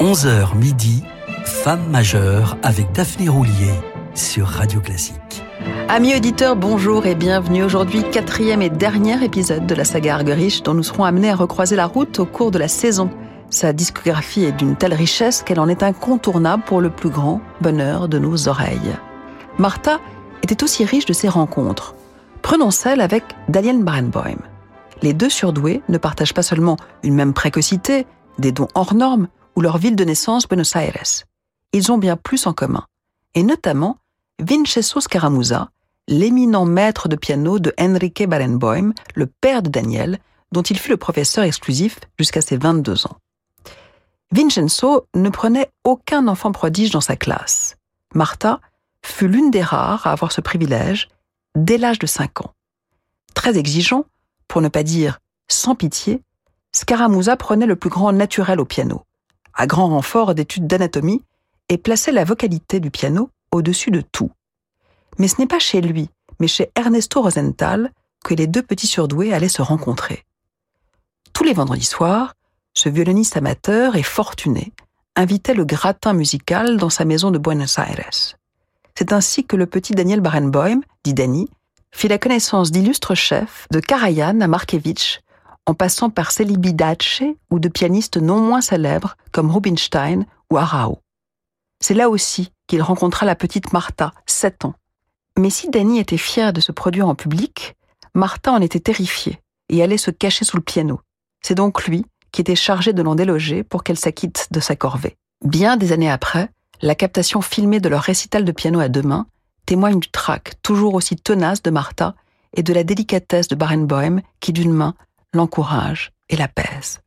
11h midi, Femme majeure avec Daphné Roulier sur Radio Classique. Amis auditeurs, bonjour et bienvenue aujourd'hui, quatrième et dernier épisode de la saga Argerich dont nous serons amenés à recroiser la route au cours de la saison. Sa discographie est d'une telle richesse qu'elle en est incontournable pour le plus grand bonheur de nos oreilles. Martha était aussi riche de ses rencontres. Prenons celle avec Daniel Barenboim. Les deux surdoués ne partagent pas seulement une même précocité, des dons hors normes ou leur ville de naissance Buenos Aires. Ils ont bien plus en commun, et notamment Vincenzo Scaramuza, l'éminent maître de piano de Enrique Barenboim, le père de Daniel, dont il fut le professeur exclusif jusqu'à ses 22 ans. Vincenzo ne prenait aucun enfant prodige dans sa classe. Martha fut l'une des rares à avoir ce privilège dès l'âge de 5 ans. Très exigeant, pour ne pas dire sans pitié, Scaramuza prenait le plus grand naturel au piano, à grand renfort d'études d'anatomie, et plaçait la vocalité du piano au-dessus de tout. Mais ce n'est pas chez lui, mais chez Ernesto Rosenthal que les deux petits surdoués allaient se rencontrer. Tous les vendredis soirs, ce violoniste amateur et fortuné invitait le gratin musical dans sa maison de Buenos Aires. C'est ainsi que le petit Daniel Barenboim, dit Danny, fit la connaissance d'illustres chefs de Karajan à Markevitch, en passant par Celibidache ou de pianistes non moins célèbres comme Rubinstein ou Arao. C'est là aussi qu'il rencontra la petite Martha, 7 ans. Mais si Danny était fier de se produire en public, Martha en était terrifiée et allait se cacher sous le piano. C'est donc lui qui était chargé de l'en déloger pour qu'elle s'acquitte de sa corvée. Bien des années après, la captation filmée de leur récital de piano à deux mains témoigne du trac toujours aussi tenace de Martha et de la délicatesse de Barenboim qui d'une main l'encourage et l'apaise.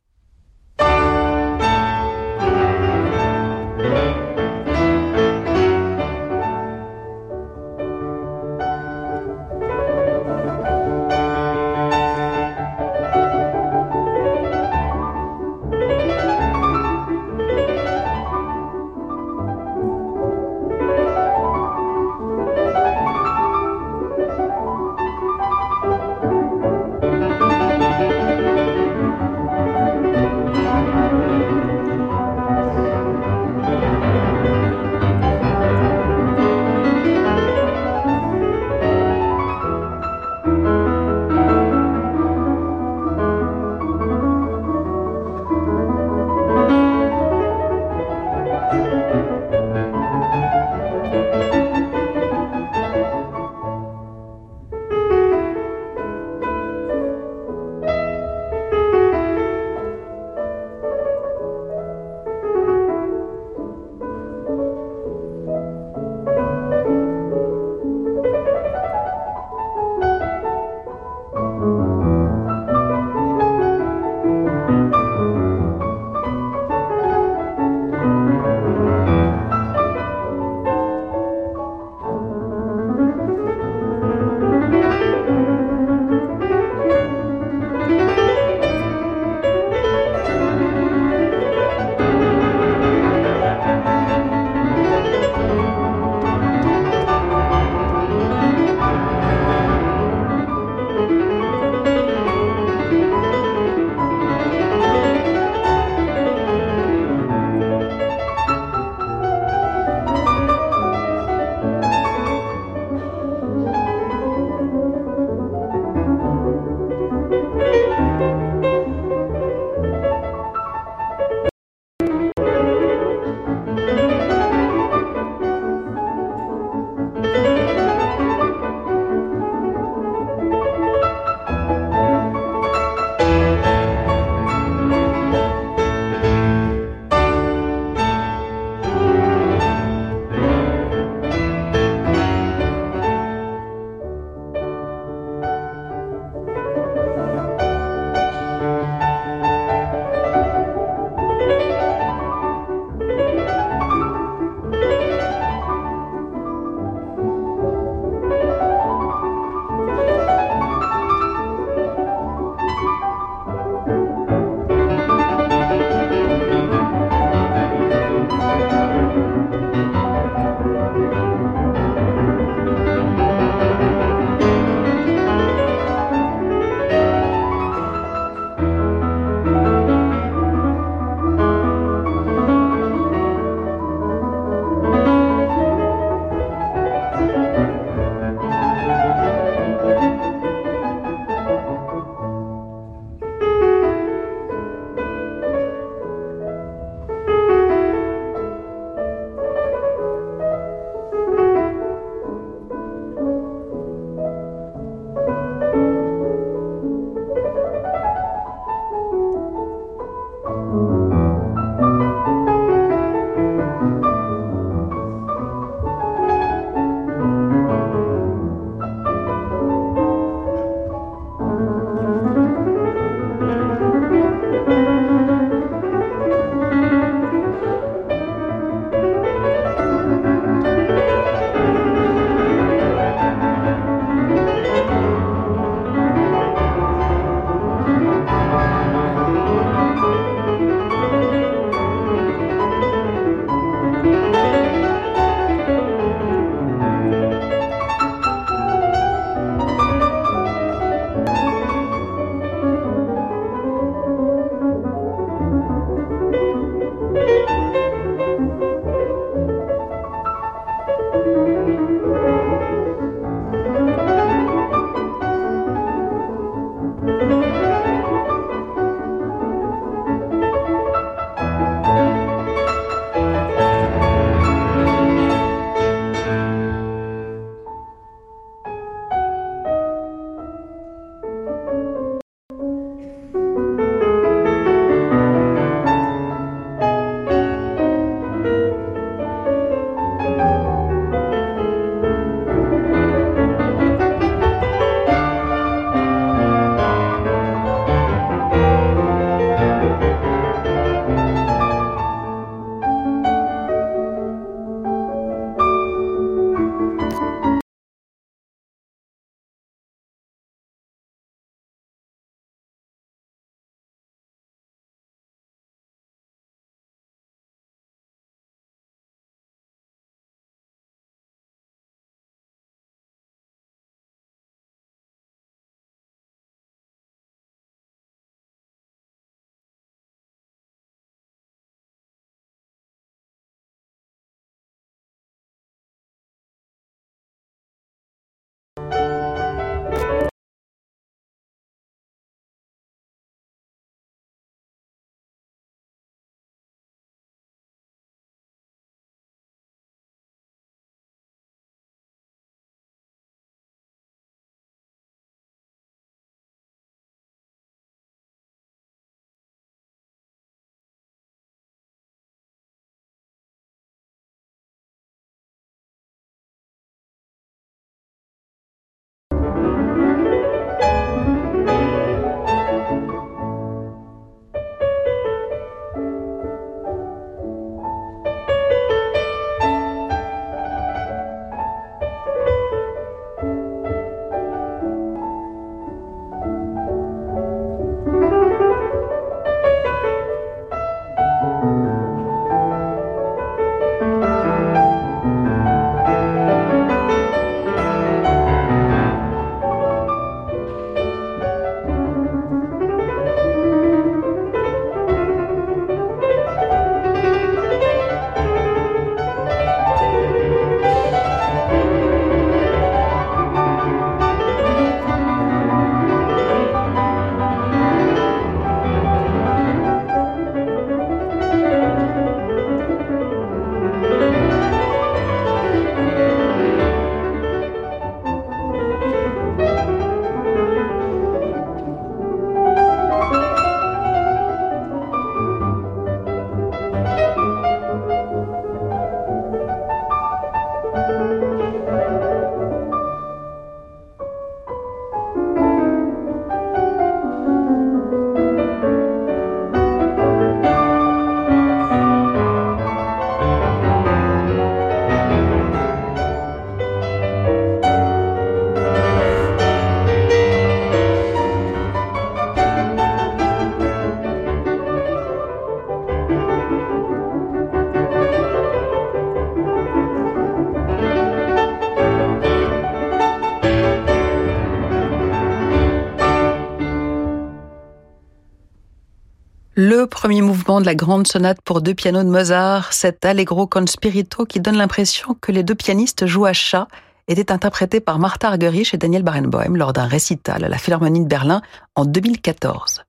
Le premier mouvement de la grande sonate pour deux pianos de Mozart, cet allegro con spirito qui donne l'impression que les deux pianistes jouent à chat, était interprété par Martha Argerich et Daniel Barenboim lors d'un récital à la Philharmonie de Berlin en 2014.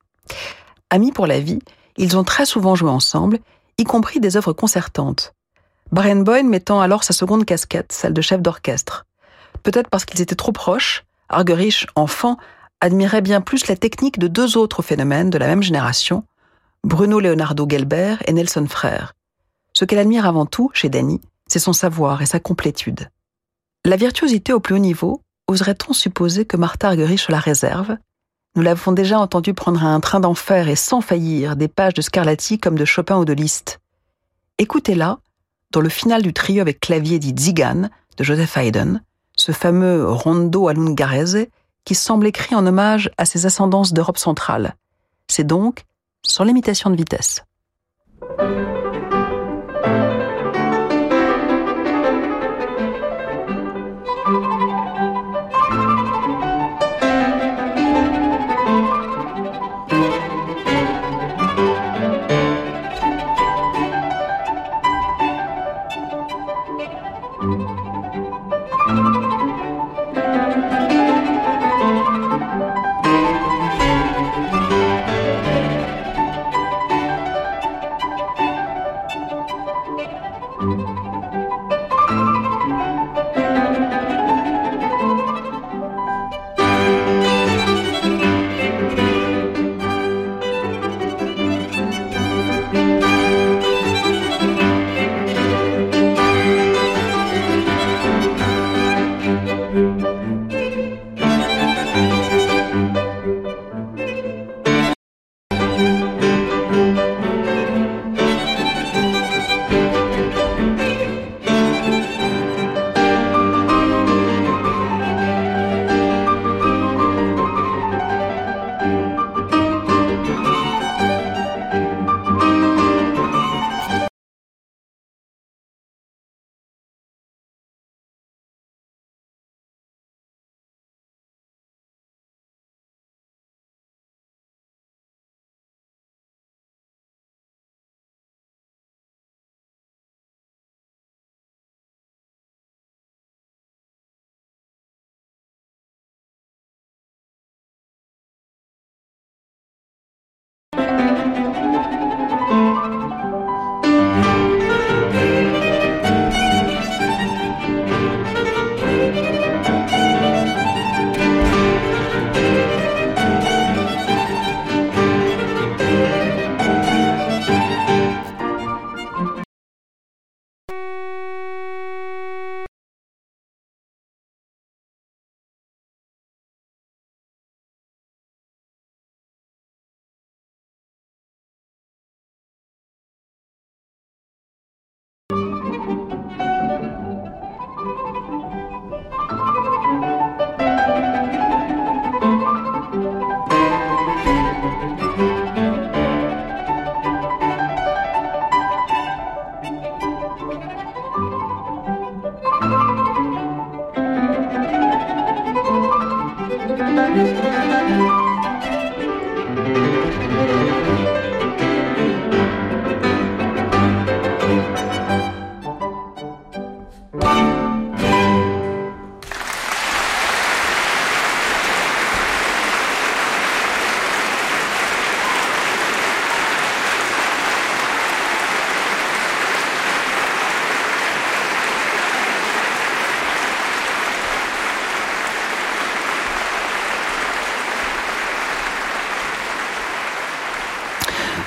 Amis pour la vie, ils ont très souvent joué ensemble, y compris des œuvres concertantes. Barenboim mettant alors sa seconde casquette, celle de chef d'orchestre. Peut-être parce qu'ils étaient trop proches, Argerich, enfant, admirait bien plus la technique de deux autres phénomènes de la même génération, Bruno Leonardo Gelbert et Nelson Frère. Ce qu'elle admire avant tout chez Danny, c'est son savoir et sa complétude. La virtuosité au plus haut niveau, oserait-on supposer que Martha Argerich la réserve? Nous l'avons déjà entendu prendre un train d'enfer et sans faillir des pages de Scarlatti comme de Chopin ou de Liszt. Écoutez-la dans le final du trio avec clavier dit Zigan de Joseph Haydn, ce fameux rondo à l'Ungarese qui semble écrit en hommage à ses ascendances d'Europe centrale. C'est donc sans limitation de vitesse.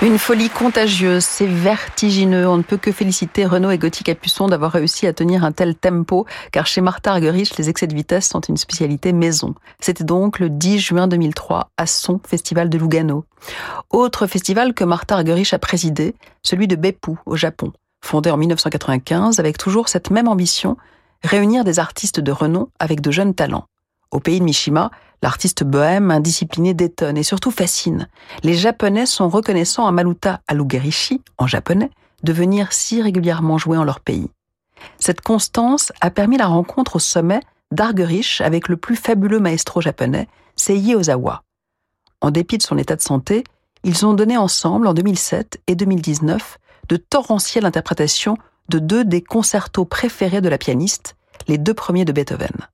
Une folie contagieuse, c'est vertigineux. On ne peut que féliciter Renaud et Gauthier Capuçon d'avoir réussi à tenir un tel tempo, car chez Martha Argerich, les excès de vitesse sont une spécialité maison. C'était donc le 10 juin 2003 à son Festival de Lugano. Autre festival que Martha Argerich a présidé, celui de Beppu au Japon, fondé en 1995 avec toujours cette même ambition, réunir des artistes de renom avec de jeunes talents. Au pays de Mishima, L'artiste bohème, indiscipliné, détonne et surtout fascine. Les Japonais sont reconnaissants à Maluta Alugarishi, en japonais, de venir si régulièrement jouer en leur pays. Cette constance a permis la rencontre au sommet d'Argerich avec le plus fabuleux maestro japonais, Seiji Ozawa. En dépit de son état de santé, Ils ont donné ensemble, en 2007 et 2019, de torrentielles interprétations de deux des concertos préférés de la pianiste, les deux premiers de Beethoven.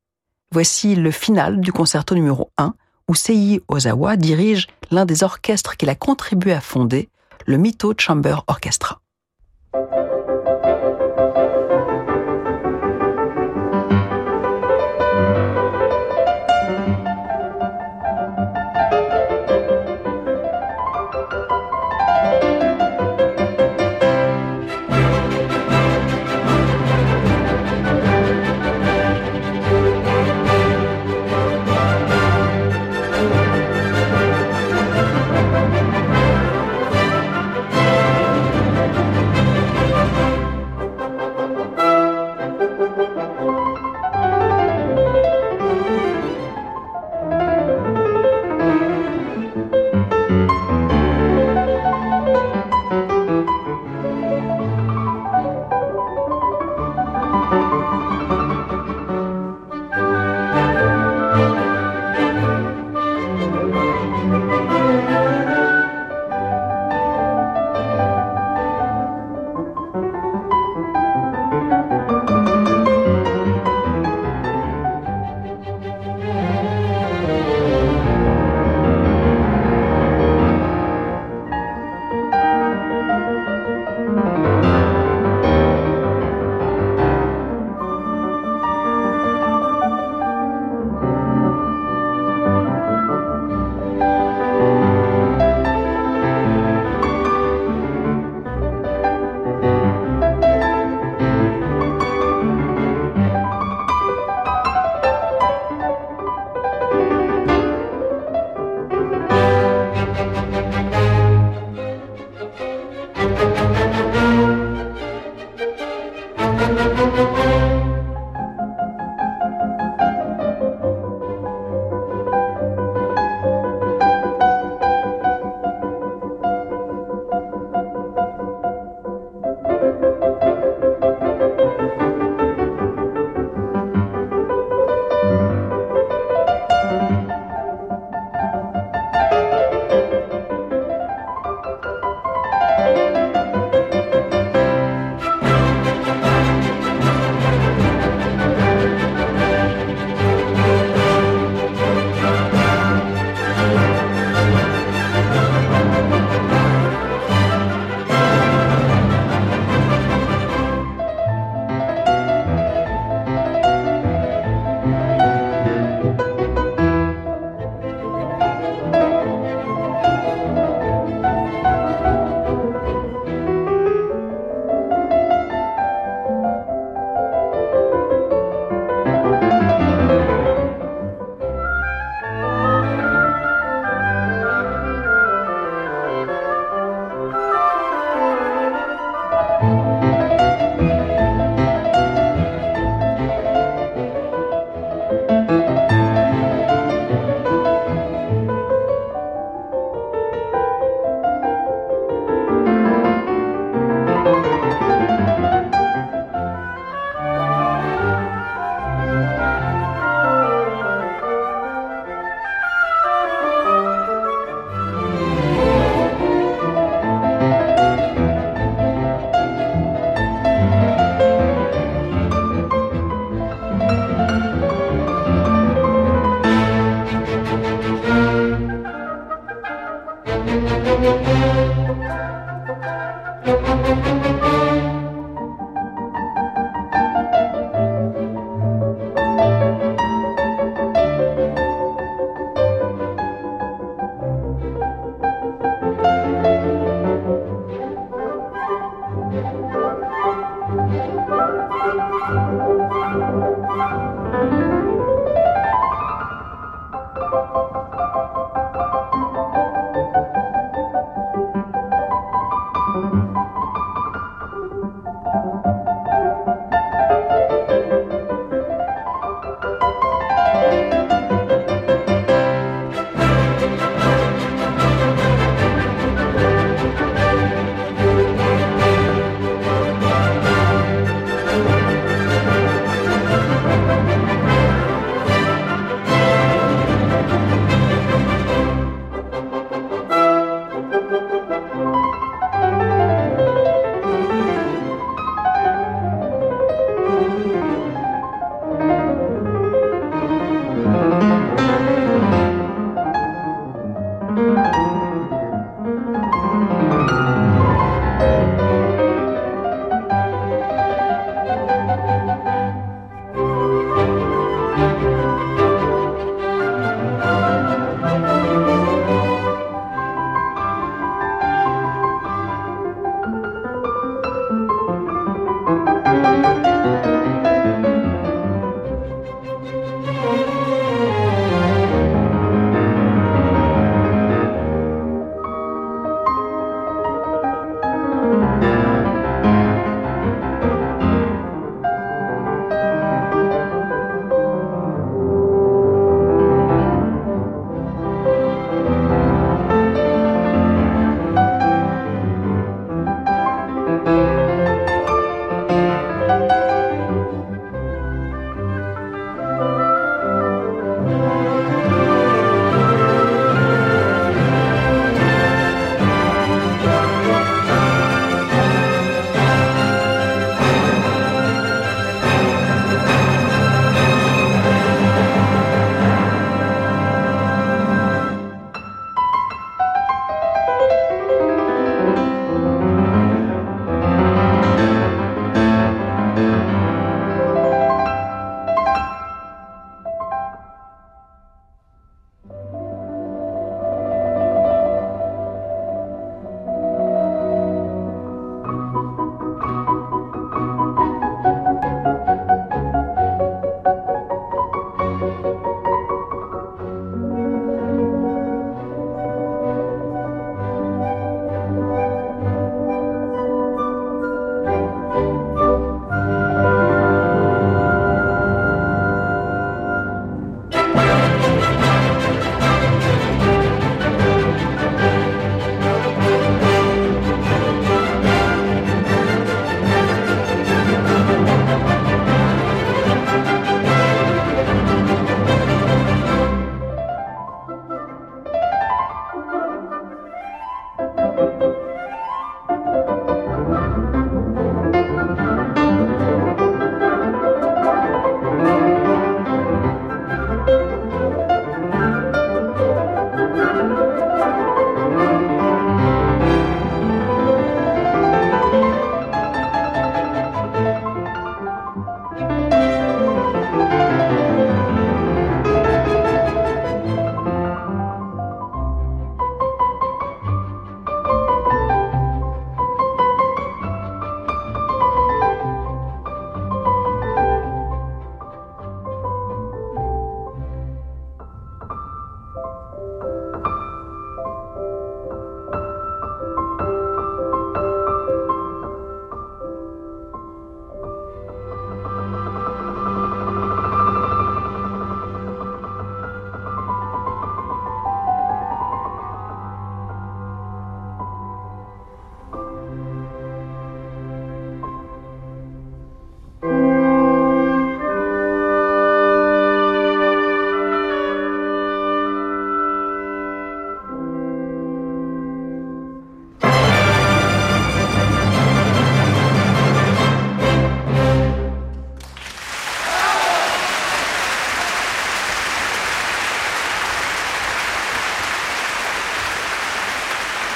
Voici le final du concerto numéro 1, où Seiji Ozawa dirige l'un des orchestres qu'il a contribué à fonder, le Mito Chamber Orchestra.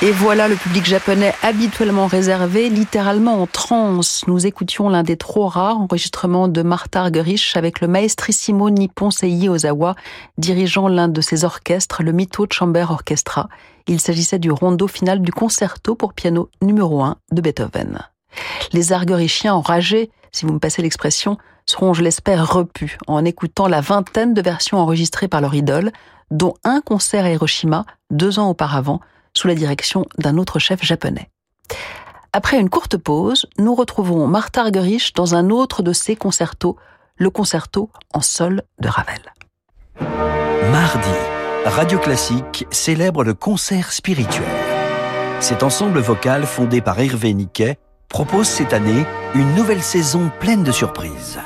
Et voilà le public japonais habituellement réservé, littéralement en transe. Nous écoutions l'un des trop rares enregistrements de Martha Argerich avec le maestrissimo Nippon Seiji Ozawa, dirigeant l'un de ses orchestres, le Mito Chamber Orchestra. Il s'agissait du rondo final du concerto pour piano numéro 1 de Beethoven. Les Argerichiens enragés, si vous me passez l'expression, seront, je l'espère, repus en écoutant la vingtaine de versions enregistrées par leur idole, dont un concert à Hiroshima deux ans auparavant, sous la direction d'un autre chef japonais. Après une courte pause, nous retrouvons Martha Argerich dans un autre de ses concertos, le concerto en sol de Ravel. Mardi, Radio Classique célèbre le concert spirituel. Cet ensemble vocal fondé par Hervé Niquet propose cette année une nouvelle saison pleine de surprises.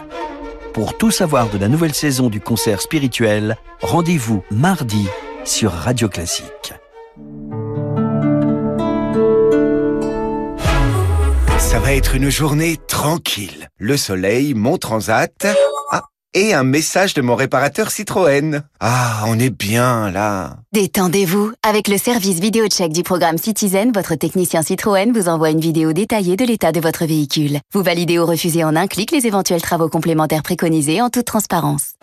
Pour tout savoir de la nouvelle saison du concert spirituel, rendez-vous mardi sur Radio Classique. Va être une journée tranquille. Le soleil, mon transat. Ah, et un message de mon réparateur Citroën. Ah, on est bien là. Détendez-vous. Avec le service vidéo check du programme Citizen, votre technicien Citroën vous envoie une vidéo détaillée de l'état de votre véhicule. Vous validez ou refusez en un clic les éventuels travaux complémentaires préconisés en toute transparence.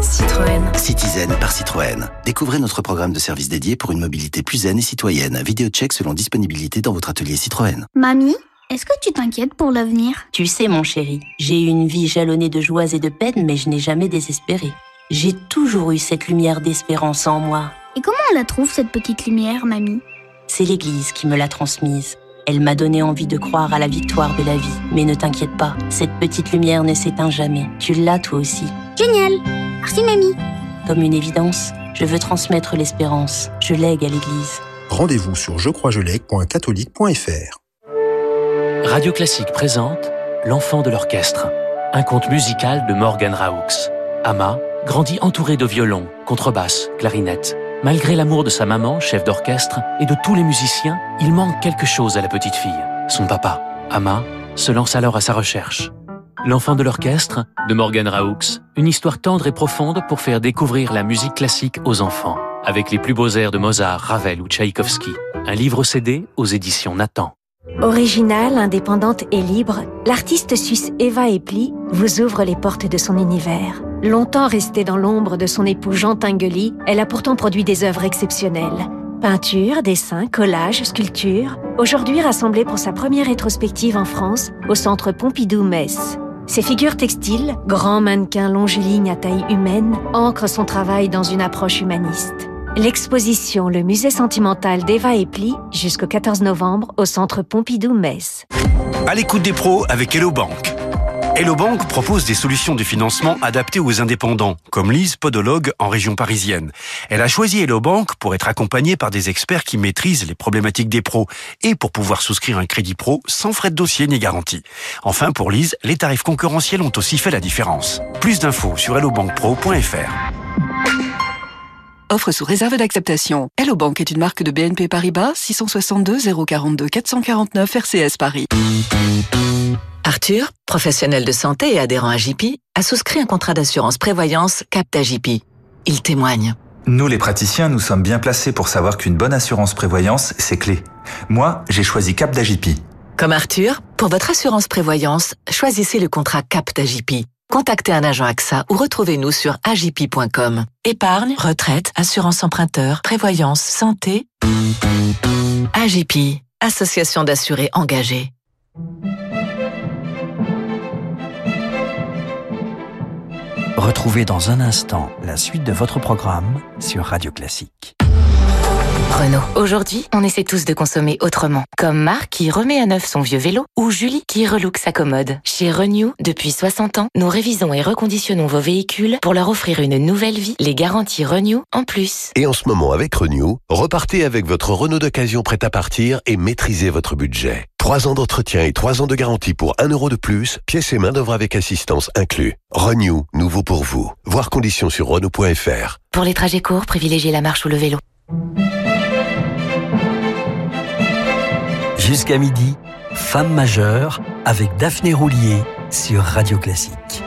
Citroën. Citizen par Citroën. Découvrez notre programme de service dédié pour une mobilité plus zen et citoyenne. Vidéo check selon disponibilité dans votre atelier Citroën. Mamie Est-ce que tu t'inquiètes pour l'avenir? Tu sais, mon chéri, j'ai eu une vie jalonnée de joies et de peines, mais je n'ai jamais désespéré. J'ai toujours eu cette lumière d'espérance en moi. Et comment on la trouve, cette petite lumière, mamie? C'est l'Église qui me l'a transmise. Elle m'a donné envie de croire à la victoire de la vie. Mais ne t'inquiète pas, cette petite lumière ne s'éteint jamais. Tu l'as toi aussi. Génial Merci, mamie Comme une évidence, je veux transmettre l'espérance. Je lègue à l'Église. Rendez-vous sur jecroisjelègue.catholique.fr. Radio Classique présente L'enfant de l'orchestre, un conte musical de Morgan Raoux. Ama grandit entouré de violons, contrebasse, clarinette. Malgré l'amour de sa maman, chef d'orchestre, et de tous les musiciens, il manque quelque chose à la petite fille, son papa. Ama se lance alors à sa recherche. L'enfant de l'orchestre, de Morgan Raoux, une histoire tendre et profonde pour faire découvrir la musique classique aux enfants, avec les plus beaux airs de Mozart, Ravel ou Tchaïkovski. Un livre CD aux éditions Nathan. Originale, indépendante et libre, l'artiste suisse Eva Epli vous ouvre les portes de son univers. Longtemps restée dans l'ombre de son époux Jean Tinguely, elle a pourtant produit des œuvres exceptionnelles. Peinture, dessin, collage, sculpture, aujourd'hui rassemblée pour sa première rétrospective en France au centre Pompidou-Metz. Ses figures textiles, grands mannequins longilignes à taille humaine, ancrent son travail dans une approche humaniste. L'exposition Le musée sentimental d'Eva Epli jusqu'au 14 novembre au centre Pompidou-Metz. À l'écoute des pros avec Hello Bank. Hello Bank propose des solutions de financement adaptées aux indépendants, comme Lise, podologue en région parisienne. Elle a choisi Hello Bank pour être accompagnée par des experts qui maîtrisent les problématiques des pros et pour pouvoir souscrire un crédit pro sans frais de dossier ni garantie. Enfin, pour Lise, les tarifs concurrentiels ont aussi fait la différence. Plus d'infos sur hellobankpro.fr. Offre sous réserve d'acceptation. Hello Bank est une marque de BNP Paribas 662 042 449 RCS Paris. Arthur, professionnel de santé et adhérent à JP, a souscrit un contrat d'assurance prévoyance Capta JP. Il témoigne. Nous, les praticiens, nous sommes bien placés pour savoir qu'une bonne assurance prévoyance, c'est clé. Moi, j'ai choisi Cap d'AJP. Comme Arthur, pour votre assurance prévoyance, choisissez le contrat Cap d'AJP. Contactez un agent AXA ou retrouvez-nous sur agip.com. Épargne, retraite, assurance emprunteur, prévoyance, santé. AGP, Association d'assurés engagés. Retrouvez dans un instant la suite de votre programme sur Radio Classique. Renault. Aujourd'hui, on essaie tous de consommer autrement. Comme Marc qui remet à neuf son vieux vélo ou Julie qui relook sa commode. Chez Renew, depuis 60 ans, nous révisons et reconditionnons vos véhicules pour leur offrir une nouvelle vie. Les garanties Renew en plus. Et en ce moment, avec Renew, repartez avec votre Renault d'occasion prêt à partir et maîtrisez votre budget. 3 ans d'entretien et 3 ans de garantie pour 1 euro de plus, pièces et main d'œuvre avec assistance inclus. Renew, nouveau pour vous. Voir conditions sur Renault.fr. Pour les trajets courts, privilégiez la marche ou le vélo. Jusqu'à midi, Femme majeure avec Daphné Roulier sur Radio Classique.